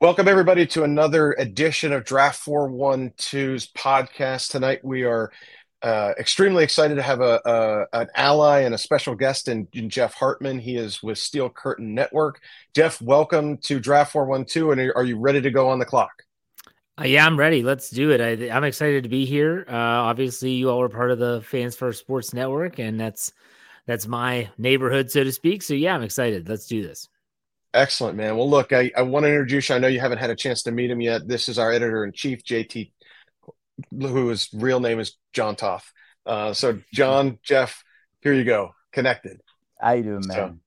Welcome, everybody, to another edition of Draft 412's podcast. Tonight, we are uh, extremely excited to have a, a, an ally and a special guest in, in, Jeff Hartman. He is with Steel Curtain Network. Jeff, welcome to Draft 412. And are, you ready to go on the clock? Uh, yeah, I'm ready. Let's do it. I, am excited to be here. Uh, obviously, you all are part of the Fans First Sports Network, and that's that's my neighborhood, so to speak. So yeah, I'm excited. Let's do this. Excellent, man. Well, look, I, I want to introduce you. I know you haven't had a chance to meet him yet. This is our editor in chief, JT, whose real name is John Toth. Uh, so, John, Jeff, here you go. Connected. How you doing, man? So,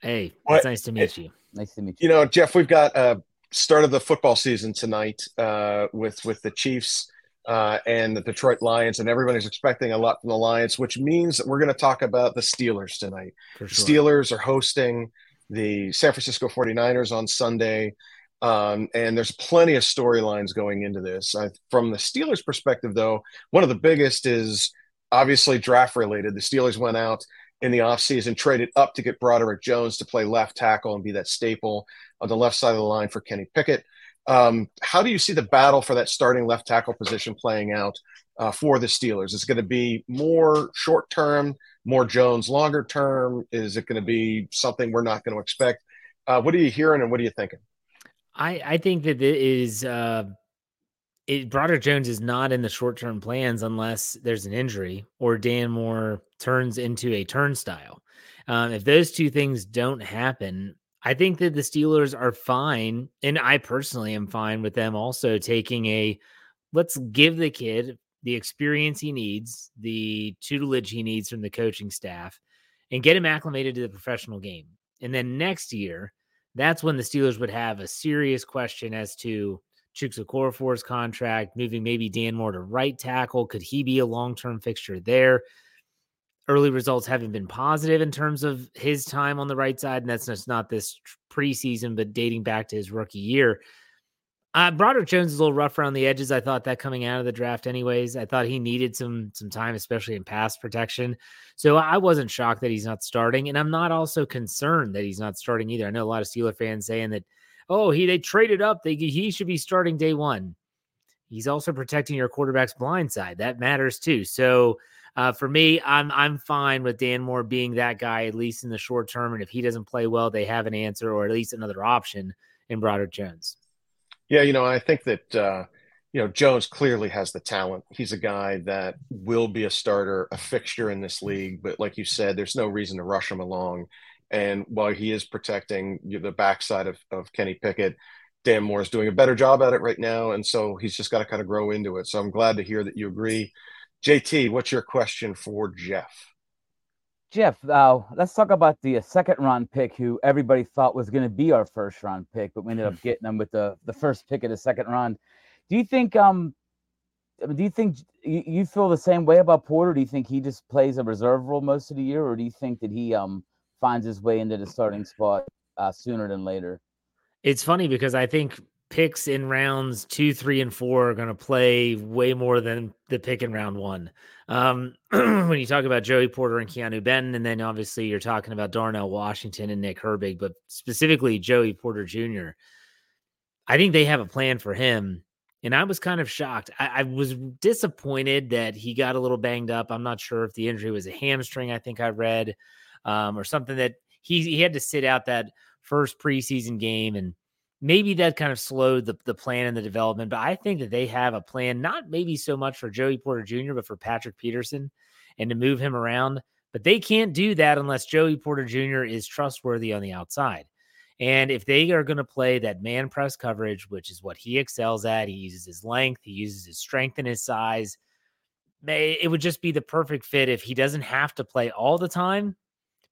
hey, it's nice to meet you. Nice to meet you. You know, Jeff, we've got uh, start of the football season tonight uh, with with the Chiefs uh, and the Detroit Lions, and everybody's expecting a lot from the Lions, which means that we're going to talk about the Steelers tonight. Sure. Steelers are hosting the San Francisco 49ers on Sunday. Um, and there's plenty of storylines going into this. I, from the Steelers' perspective, though, one of the biggest is obviously draft related. The Steelers went out in the offseason, traded up to get Broderick Jones to play left tackle and be that staple on the left side of the line for Kenny Pickett. Um, how do you see the battle for that starting left tackle position playing out uh, for the Steelers? Is it going to be more short term? More Jones longer term? Is it going to be something we're not going to expect? Uh, what are you hearing and what are you thinking? I, I think that it is uh, it Broderick Jones is not in the short term plans unless there's an injury or Dan Moore turns into a turnstile. Um, if those two things don't happen, I think that the Steelers are fine, and I personally am fine with them also taking a let's give the kid the experience he needs, the tutelage he needs from the coaching staff, and get him acclimated to the professional game. And then next year, that's when the Steelers would have a serious question as to Chuks Okorafor's contract, moving maybe Dan Moore to right tackle. Could he be a long term fixture there? Early results haven't been positive in terms of his time on the right side, and that's not this preseason, but dating back to his rookie year. Uh, Broderick Jones is a little rough around the edges. I thought that coming out of the draft, anyways. I thought he needed some some time, especially in pass protection. So I wasn't shocked that he's not starting, and I'm not also concerned that he's not starting either. I know a lot of Steeler fans saying that, oh, he they traded up, they he should be starting day one. He's also protecting your quarterback's blind side. That matters too. So uh, for me, I'm I'm fine with Dan Moore being that guy at least in the short term. And if he doesn't play well, they have an answer or at least another option in Broderick Jones. Yeah, you know, I think that uh, you know Jones clearly has the talent. He's a guy that will be a starter, a fixture in this league. But like you said, there's no reason to rush him along. And while he is protecting the backside of, of Kenny Pickett, Dan Moore is doing a better job at it right now, and so he's just got to kind of grow into it. So I'm glad to hear that you agree. JT, what's your question for Jeff? Jeff, uh, let's talk about the uh, second round pick who everybody thought was going to be our first round pick, but we ended up getting them with the, the first pick of the second round. Do you think um do you think you, you feel the same way about Porter? Do you think he just plays a reserve role most of the year, or do you think that he um finds his way into the starting spot uh, sooner than later? It's funny because I think picks in rounds two, three, and four are going to play way more than the pick in round one. Um, when you talk about Joey Porter and Keanu Benton, and then obviously you're talking about Darnell Washington and Nick Herbig, but specifically Joey Porter Jr., I think they have a plan for him. And I was kind of shocked. I, I was disappointed that he got a little banged up. I'm not sure if the injury was a hamstring, I think I read, um, or something that he, he had to sit out that first preseason game. And maybe that kind of slowed the, the plan and the development. But I think that they have a plan, not maybe so much for Joey Porter Jr., but for Patrick Peterson and to move him around. But they can't do that unless Joey Porter Jr. is trustworthy on the outside. And if they are going to play that man press coverage, which is what he excels at, he uses his length, he uses his strength and his size. It would just be the perfect fit if he doesn't have to play all the time,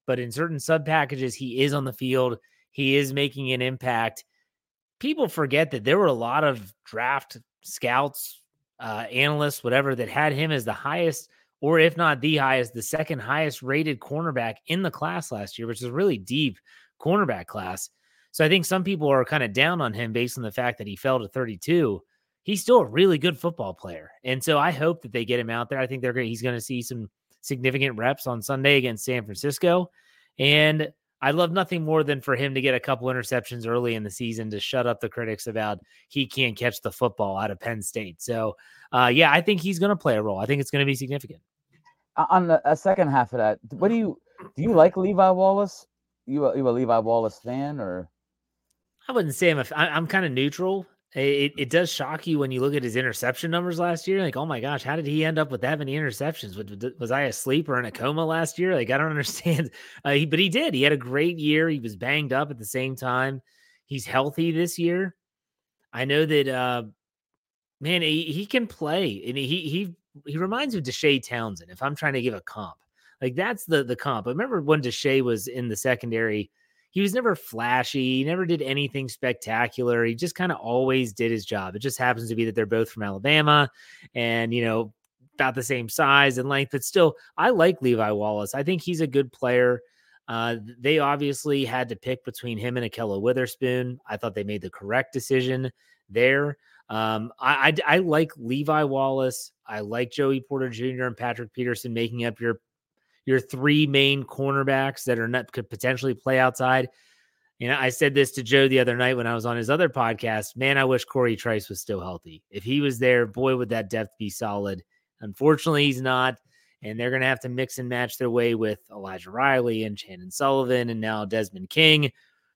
but in certain sub packages, he is on the field, he is making an impact. People forget that there were a lot of draft scouts, uh, analysts, whatever, that had him as the highest, or if not the highest, the second highest rated cornerback in the class last year, which is a really deep cornerback class. So I think some people are kind of down on him based on the fact that he fell to 32. He's still a really good football player. And so I hope that they get him out there. I think they're he's going to see some significant reps on Sunday against San Francisco. And I'd love nothing more than for him to get a couple interceptions early in the season to shut up the critics about he can't catch the football out of Penn State. So, uh, yeah, I think he's going to play a role. I think it's going to be significant. On the a second half of that, what do you do? You like Levi Wallace? You a, you a Levi Wallace fan or? I wouldn't say I'm a, I, I'm kind of neutral. It, it does shock you when you look at his interception numbers last year. Like, oh my gosh, how did he end up with that many interceptions? Was, was I asleep or in a coma last year? Like, I don't understand. Uh, he, but he did. He had a great year. He was banged up at the same time. He's healthy this year. I know that, uh, man, he, he can play, and he he he reminds me of Deshea Townsend. If I'm trying to give a comp, like that's the the comp. I remember when Deshea was in the secondary he was never flashy, he never did anything spectacular. He just kind of always did his job. It just happens to be that they're both from Alabama and, you know, about the same size and length, but still, I like Levi Wallace. I think he's a good player. Uh, they obviously had to pick between him and Ahkello Witherspoon. I thought they made the correct decision there. Um, I, I, I like Levi Wallace. I like Joey Porter Jr. and Patrick Peterson making up your your three main cornerbacks that are not could potentially play outside. You know, I said this to Joe the other night when I was on his other podcast. Man, I wish Corey Trice was still healthy. If he was there, boy, would that depth be solid. Unfortunately, he's not. And they're going to have to mix and match their way with Elijah Riley and Chandon Sullivan and now Desmond King.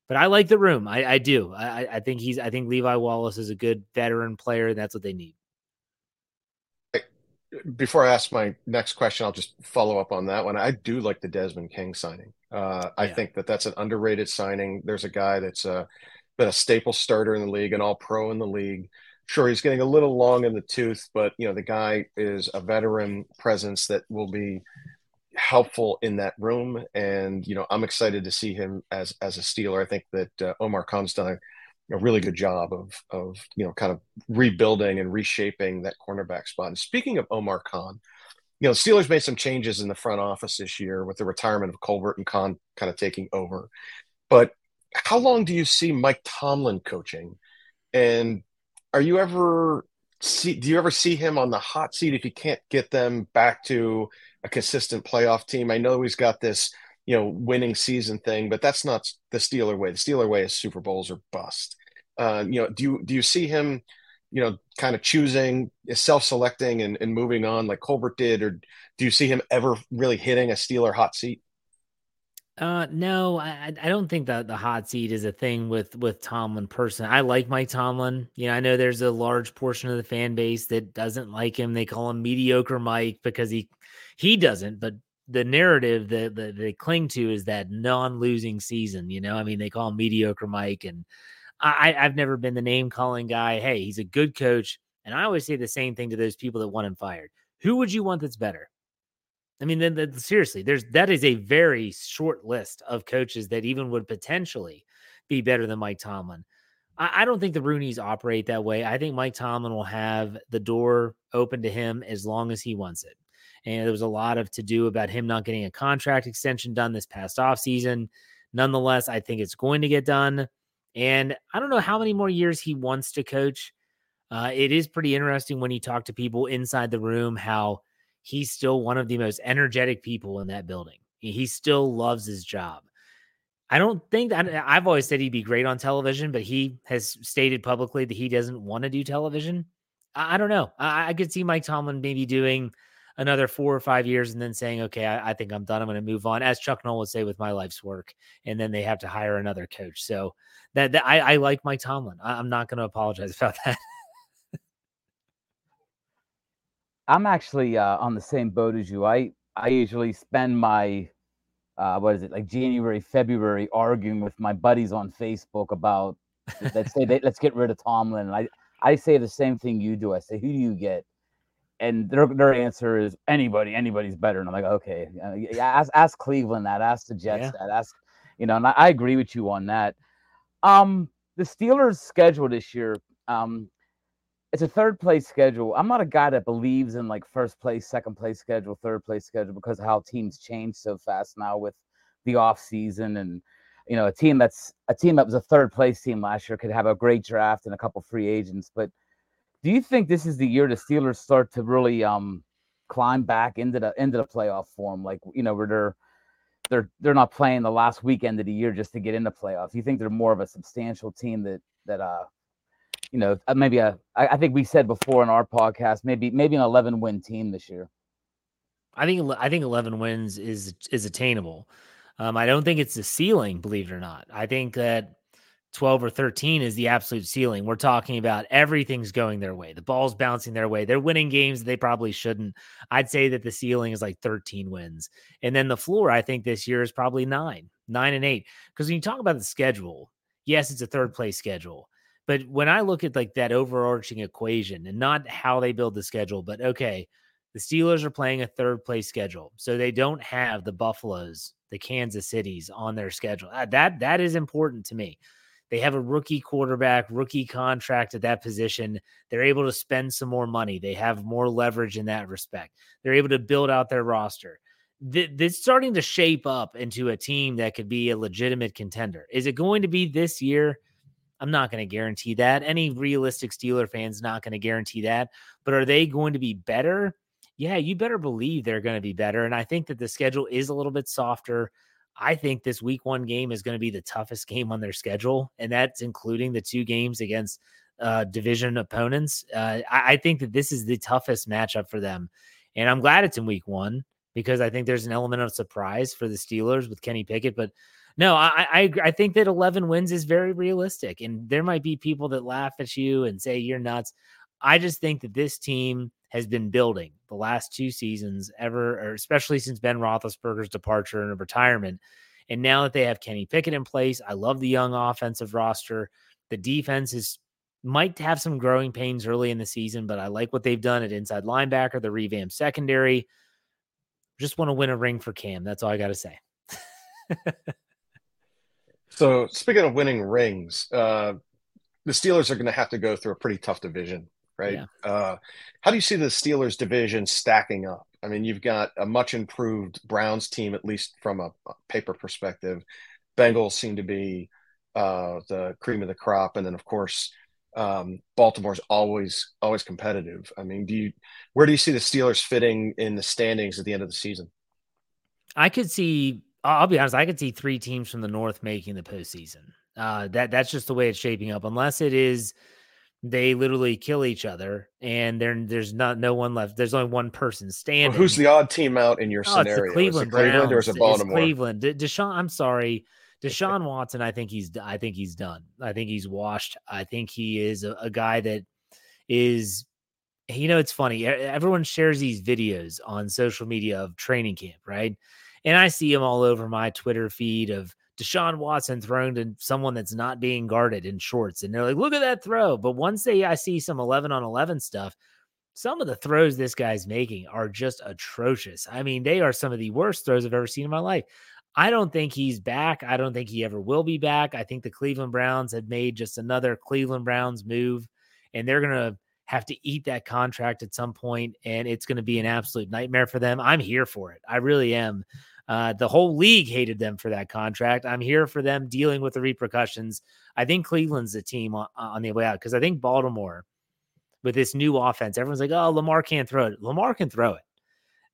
But I like the room. I, I do. I, I think he's. I think Levi Wallace is a good veteran player. And That's what they need before I ask my next question, I'll just follow up on that one. I do like the Desmond King signing. Uh, I think that that's an underrated signing. There's a guy that's uh, been a staple starter in the league, an All Pro in the league. Sure, he's getting a little long in the tooth, but you know the guy is a veteran presence that will be helpful in that room. And you know, I'm excited to see him as as a Steeler. I think that uh, Omar Khan's done a really good job of of you know kind of rebuilding and reshaping that cornerback spot. And speaking of Omar Khan, you know, Steelers made some changes in the front office this year with the retirement of Colbert and Khan kind of taking over. But how long do you see Mike Tomlin coaching? And are you ever see do you ever see him on the hot seat if he can't get them back to a consistent playoff team? I know he's got this you know winning season thing, but that's not the Steeler way. The Steeler way is Super Bowls or bust. Uh, you know, do you do you see him, you know, kind of choosing, self-selecting and, and moving on like Colbert did, or do you see him ever really hitting a Steeler hot seat? Uh, no, I I don't think that the hot seat is a thing with with Tomlin person. I like Mike Tomlin. You know, I know there's a large portion of the fan base that doesn't like him. They call him mediocre Mike because he he doesn't, but the narrative that, that they cling to is that non-losing season. You know, I mean, they call him mediocre Mike, and I, I've never been the name calling guy. Hey, he's a good coach, and I always say the same thing to those people that want him fired. Who would you want that's better? I mean, then, seriously, there's that is a very short list of coaches that even would potentially be better than Mike Tomlin. I, I don't think the Rooneys operate that way. I think Mike Tomlin will have the door open to him as long as he wants it. And there was a lot of to do about him not getting a contract extension done this past offseason. Nonetheless, I think it's going to get done. And I don't know how many more years he wants to coach. Uh, it is pretty interesting when you talk to people inside the room how he's still one of the most energetic people in that building. He still loves his job. I don't think I've always said he'd be great on television, but he has stated publicly that he doesn't want to do television. I, don't know. I, could see Mike Tomlin maybe doing another four or five years and then saying, okay, I, I think I'm done. I'm going to move on, as Chuck Noll would say, with my life's work. And then they have to hire another coach. So that, that I, I like Mike Tomlin. I, I'm not going to apologize about that. I'm actually uh, on the same boat as you. I I usually spend my uh, what is it like January, February arguing with my buddies on Facebook about let's say they, let's get rid of Tomlin. And I I say the same thing you do. I say who do you get? And their their answer is anybody. Anybody's better. And I'm like okay, uh, ask ask Cleveland that. Ask the Jets yeah. that. Ask you know. And I, I agree with you on that. Um, the Steelers' schedule this year. Um, it's a third place schedule. I'm not a guy that believes in like first place, second place schedule, third place schedule because of how teams change so fast now with the off season and you know a team that's a team that was a third place team last year could have a great draft and a couple free agents. But do you think this is the year the Steelers start to really um climb back into the into the playoff form? Like you know where they're they're they're not playing the last weekend of the year just to get into playoffs. Do you think they're more of a substantial team that that uh you know, uh, maybe a, I think we said before in our podcast, maybe maybe an 11 win team this year. I think I think 11 wins is is attainable. Um, I don't think it's the ceiling, believe it or not. I think that 12 or 13 is the absolute ceiling. We're talking about everything's going their way. The ball's bouncing their way. They're winning games they probably shouldn't. I'd say that the ceiling is like 13 wins. And then the floor, I think this year is probably nine, nine and eight. Because when you talk about the schedule, yes, it's a third place schedule. But when I look at like that overarching equation and not how they build the schedule, but okay, the Steelers are playing a third place schedule. So they don't have the Buffaloes, the Kansas Cities on their schedule. Uh, that that is important to me. They have a rookie quarterback, rookie contract at that position. They're able to spend some more money. They have more leverage in that respect. They're able to build out their roster. It's starting to shape up into a team that could be a legitimate contender. Is it going to be this year? I'm not going to guarantee that. Any realistic Steeler fan's not going to guarantee that. But are they going to be better? Yeah, you better believe they're going to be better. And I think that the schedule is a little bit softer. I think this week one game is going to be the toughest game on their schedule, and that's including the two games against uh, division opponents. Uh, I, I think that this is the toughest matchup for them. And I'm glad it's in week one because I think there's an element of surprise for the Steelers with Kenny Pickett. But no, I, I I think that 11 wins is very realistic, and there might be people that laugh at you and say you're nuts. I just think that this team has been building the last two seasons ever, or especially since Ben Roethlisberger's departure and retirement. And now that they have Kenny Pickett in place, I love the young offensive roster. The defense is might have some growing pains early in the season, but I like what they've done at inside linebacker, the revamped secondary. Just want to win a ring for Cam. That's all I got to say. So speaking of winning rings, uh, the Steelers are going to have to go through a pretty tough division, right? Yeah. Uh, how do you see the Steelers division stacking up? I mean, you've got a much improved Browns team, at least from a, paper perspective. Bengals seem to be uh, the cream of the crop, and then of course, um, Baltimore's always always competitive. I mean, do you where do you see the Steelers fitting in the standings at the end of the season? I could see I'll be honest, I could see three teams from the North making the postseason. Uh, that that's just the way it's shaping up. Unless it is they literally kill each other and there there's not no one left. There's only one person standing. Well, who's the odd team out in your oh, scenario? It's Cleveland, is it Cleveland or is it Baltimore? It's Cleveland. De- Deshaun, I'm sorry. Deshaun Watson, I think he's I think he's done. I think he's washed. I think he is a, a guy that is you know, it's funny. Everyone shares these videos on social media of training camp, right? And I see him all over my Twitter feed of Deshaun Watson thrown to someone that's not being guarded in shorts. And they're like, look at that throw. But once they I see some 11 on 11 stuff, some of the throws this guy's making are just atrocious. I mean, they are some of the worst throws I've ever seen in my life. I don't think he's back. I don't think he ever will be back. I think the Cleveland Browns have made just another Cleveland Browns move, and they're going to have to eat that contract at some point, and it's going to be an absolute nightmare for them. I'm here for it. I really am. Uh, the whole league hated them for that contract. I'm here for them dealing with the repercussions. I think Cleveland's the team on, on the way out because I think Baltimore, with this new offense, everyone's like, oh, Lamar can't throw it. Lamar can throw it.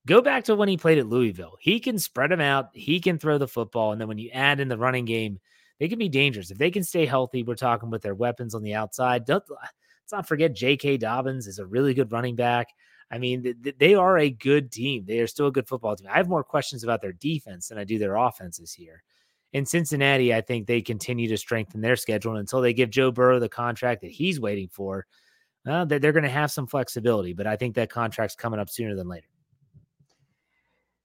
Go back to when he played at Louisville. He can spread them out, he can throw the football. And then when you add in the running game, they can be dangerous. If they can stay healthy, we're talking with their weapons on the outside. Don't, let's not forget J.K. Dobbins is a really good running back. I mean, th- they are a good team. They are still a good football team. I have more questions about their defense than I do their offenses here. In Cincinnati, I think they continue to strengthen their schedule until they give Joe Burrow the contract that he's waiting for. Uh, they're going to have some flexibility, but I think that contract's coming up sooner than later.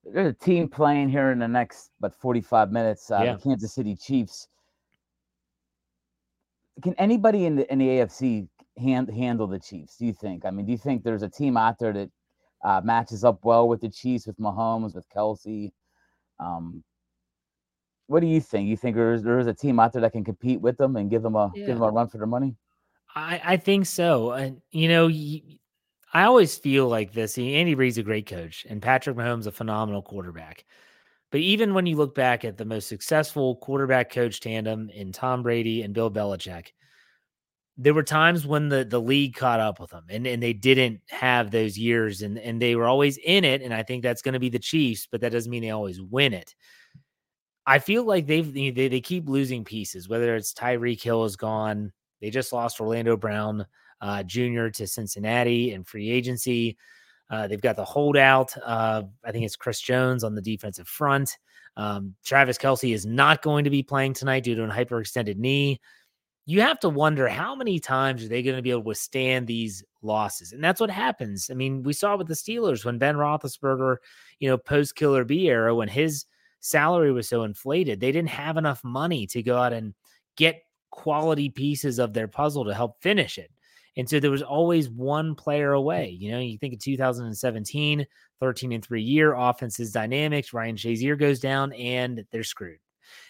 There's a team playing here in the next but 45 minutes. Uh, yeah. The Kansas City Chiefs. Can anybody in the in the AFC hand, handle the Chiefs? Do you think? I mean, do you think there's a team out there that uh, matches up well with the Chiefs, with Mahomes, with Kelce? Um, what do you think? You think there's there's a team out there that can compete with them and give them a yeah. give them a run for their money? I I think so. And you know, I always feel like this. Andy Reid's a great coach, and Patrick Mahomes a phenomenal quarterback. But even when you look back at the most successful quarterback coach tandem in Tom Brady and Bill Belichick, there were times when the the league caught up with them and, and they didn't have those years and, and they were always in it. And I think that's going to be the Chiefs, but that doesn't mean they always win it. I feel like they've they, they keep losing pieces, whether it's Tyreek Hill is gone. They just lost Orlando Brown uh, Jr. to Cincinnati in free agency. Uh, they've got the holdout. Uh, I think it's Chris Jones on the defensive front. Um, Travis Kelce is not going to be playing tonight due to an hyperextended knee. You have to wonder how many times are they going to be able to withstand these losses, and that's what happens. I mean, we saw with the Steelers when Ben Roethlisberger, you know, post Killer B era, when his salary was so inflated, they didn't have enough money to go out and get quality pieces of their puzzle to help finish it. And so there was always one player away. You know, you think of 2017, 13 and three year offenses dynamics. Ryan Shazier goes down and they're screwed.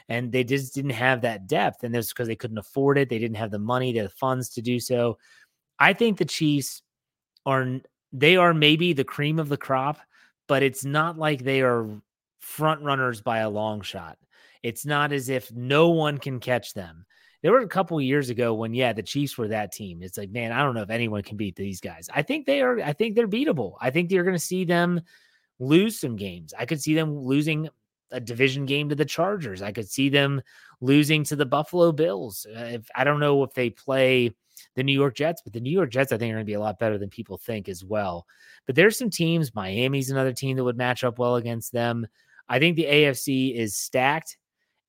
And they just didn't have that depth. And that's because they couldn't afford it. They didn't have the money, the funds to do so. I think the Chiefs are, they are maybe the cream of the crop, but it's not like they are front runners by a long shot. It's not as if no one can catch them. There were a couple years ago when, yeah, the Chiefs were that team. It's like, man, I don't know if anyone can beat these guys. I think they are. I think they're beatable. I think you're going to see them lose some games. I could see them losing a division game to the Chargers. I could see them losing to the Buffalo Bills. Uh, if I don't know if they play the New York Jets, but the New York Jets I think are going to be a lot better than people think as well. But there's some teams. Miami's another team that would match up well against them. I think the AFC is stacked.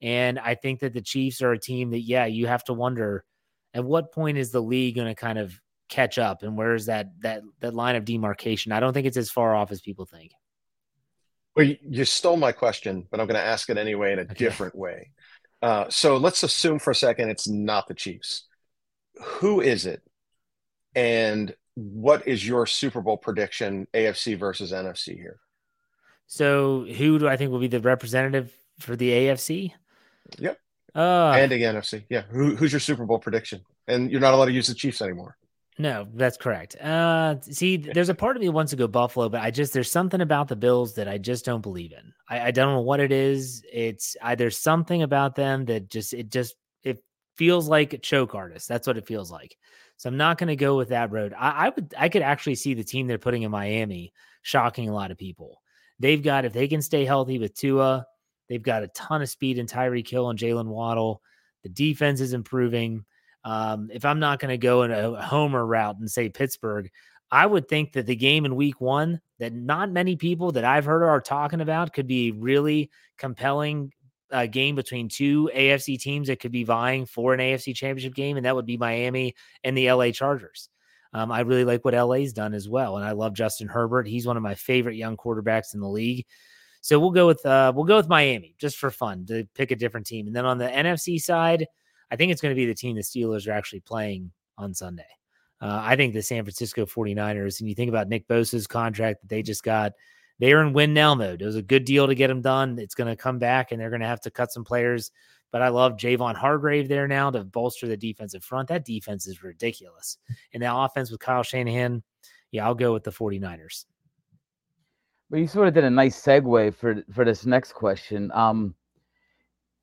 And I think that the Chiefs are a team that, yeah, you have to wonder at what point is the league going to kind of catch up and where is that that that line of demarcation? I don't think it's as far off as people think. Well, you, stole my question, but I'm going to ask it anyway in a okay. different way. Uh, so let's assume for a second it's not the Chiefs. Who is it? And what is your Super Bowl prediction, AFC versus NFC here? So, who do I think will be the representative for the AFC? Yep. Uh, and the NFC. Yeah. Who, who's your Super Bowl prediction? And you're not allowed to use the Chiefs anymore. No, that's correct. Uh, see, there's a part of me wants to go Buffalo, but I just there's something about the Bills that I just don't believe in. I, I don't know what it is. It's either something about them that just it just it feels like a choke artist. That's what it feels like. So I'm not going to go with that road. I, I would I could actually see the team they're putting in Miami shocking a lot of people. They've got if they can stay healthy with Tua, they've got a ton of speed in Tyreek Hill and Jalen Waddle. The defense is improving. Um, if I'm not going to go in a homer route and say Pittsburgh, I would think that the game in week one that not many people that I've heard are talking about could be really compelling uh, game between two AFC teams that could be vying for an AFC championship game, and that would be Miami and the LA Chargers. Um, I really like what LA's done as well, and I love Justin Herbert. He's one of my favorite young quarterbacks in the league. So we'll go with uh, we'll go with Miami just for fun to pick a different team. And then on the NFC side, I think it's going to be the team the Steelers are actually playing on Sunday. Uh, I think the San Francisco 49ers, and you think about Nick Bosa's contract that they just got, they are in win now mode. It was a good deal to get them done. It's going to come back, and they're going to have to cut some players but I love Javon Hargrave there now to bolster the defensive front. That defense is ridiculous. And that offense with Kyle Shanahan, yeah, I'll go with the 49ers. But you sort of did a nice segue for for this next question. Um,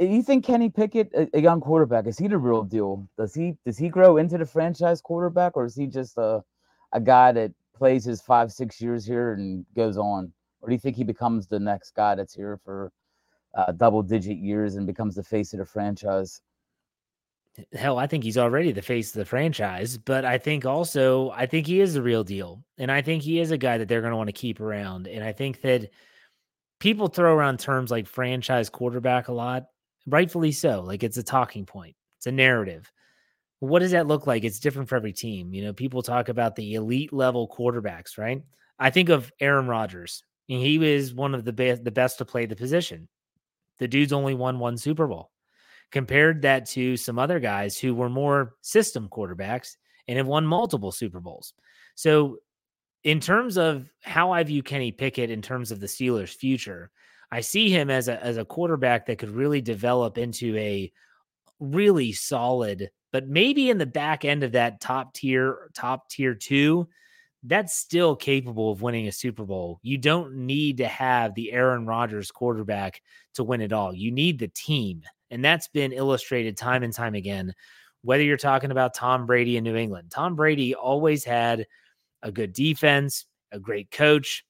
you think Kenny Pickett, a, a, young quarterback, is he the real deal? Does he does he grow into the franchise quarterback, or is he just a a guy that plays his five six years here and goes on? Or do you think he becomes the next guy that's here for uh, double digit years and becomes the face of the franchise. hell, I think he's already the face of the franchise, but I think also I think he is the real deal. And I think he is a guy that they're going to want to keep around. And I think that people throw around terms like franchise quarterback a lot, rightfully so. Like it's a talking point. It's a narrative. What does that look like? It's different for every team. You know, people talk about the elite level quarterbacks, right? I think of Aaron Rodgers. He was one of the best the best to play the position. The dude's only won one Super Bowl compared that to some other guys who were more system quarterbacks and have won multiple Super Bowls. So, in terms of how I view Kenny Pickett in terms of the Steelers' future, I see him as a as a quarterback that could really develop into a really solid, but maybe in the back end of that top tier, top tier two, that's still capable of winning a Super Bowl. You don't need to have the Aaron Rodgers quarterback to win it all. You need the team. And that's been illustrated time and time again. Whether you're talking about Tom Brady in New England, Tom Brady always had a good defense, a great coach.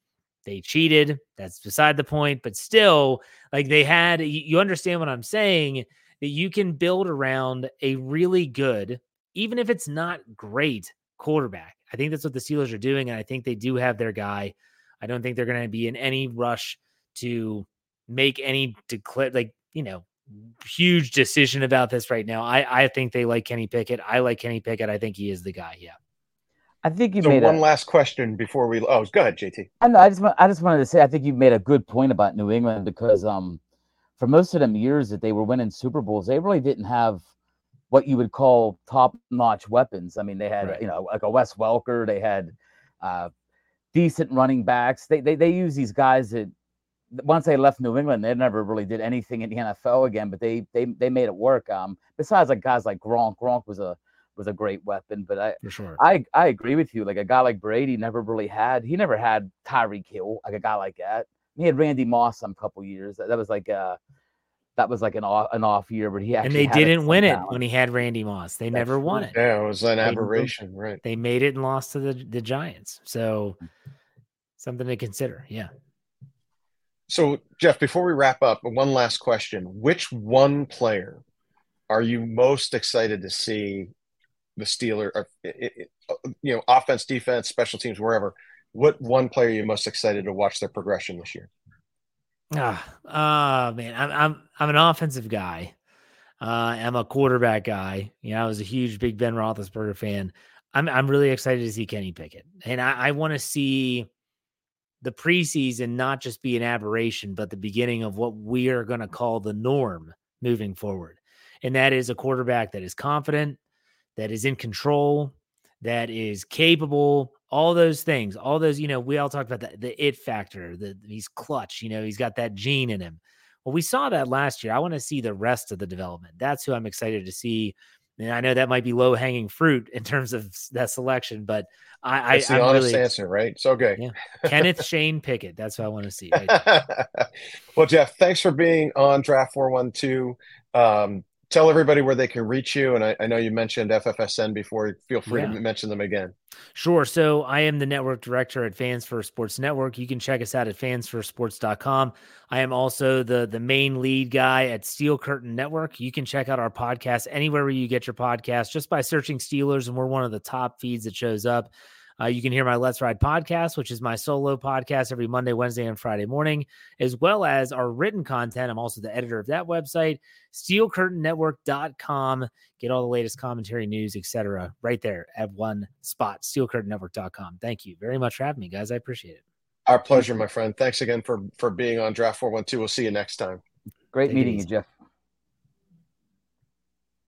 They cheated. That's beside the point. But still, like they had, you understand what I'm saying, that you can build around a really good, even if it's not great quarterback. I think that's what the Steelers are doing. And I think they do have their guy. I don't think they're going to be in any rush to make any declare, like, you know, huge decision about this right now. I I think they like Kenny Pickett. I like Kenny Pickett. I think he is the guy. Yeah. I think you so made one a, last question before we. Oh, go ahead, JT. I know. I just I just wanted to say I think you made a good point about New England because um for most of them years that they were winning Super Bowls, they really didn't have what you would call top notch weapons. I mean, they had Right. you know like a Wes Welker. They had uh, decent running backs. They they they use these guys that once they left New England, they never really did anything in the NFL again. But they they they made it work. Um, besides like guys like Gronk. Gronk was a was a great weapon. But I For sure. I I agree with you. Like a guy like Brady never really had. He never had Tyreek Hill like a guy like that. He had Randy Moss some couple years. That, that was like uh that was like an off an off year, but he and they had didn't some win it when he had Randy Moss. They That's never won true. it. Yeah, it was an Peyton Manning. aberration, right? They made it and lost to the, the Giants. So something to consider. Yeah. So, Jeff, before we wrap up, one last question: Which one player are you most excited to see the Steeler, or, i- i- you know, offense, defense, special teams, wherever? What one player are you most excited to watch their progression this year? Ah, ah, man, I'm I'm I'm an offensive guy. Uh, I'm a quarterback guy. You know, I was a huge Big Ben Roethlisberger fan. I'm I'm really excited to see Kenny Pickett, and I, I want to see the preseason not just be an aberration, but the beginning of what we are going to call the norm moving forward, and that is a quarterback that is confident, that is in control, that is capable, all those things, all those, you know, we all talked about the, the it factor, the he's clutch, you know, he's got that gene in him. Well, we saw that last year. I want to see the rest of the development. That's who I'm excited to see. And I know that might be low hanging fruit in terms of that selection, but I, That's I the I'm honest really answer, right? It's okay. Yeah. Kenneth Shane Pickett. That's what I want to see. Right? well, Jeff, thanks for being on Draft 412. Um, tell everybody where they can reach you. And I, I know you mentioned FFSN before. Feel free Yeah. to mention them again. Sure. So I am the network director at Fans First Sports Network. You can check us out at fansfirstsports.com. I am also the the main lead guy at Steel Curtain Network. You can check out our podcast anywhere where you get your podcast just by searching Steelers, and we're one of the top feeds that shows up. Uh, you can hear my Let's Ride podcast, which is my solo podcast every Monday, Wednesday, and Friday morning, as well as our written content. I'm also the editor of that website, steelcurtainnetwork.com. Get all the latest commentary, news, etc. right there at one spot, steelcurtainnetwork.com. Thank you very much for having me, guys. I appreciate it. Our pleasure, my friend. Thanks again for for being on Draft 412. We'll see you next time. Great Take it meeting you, easy. Jeff.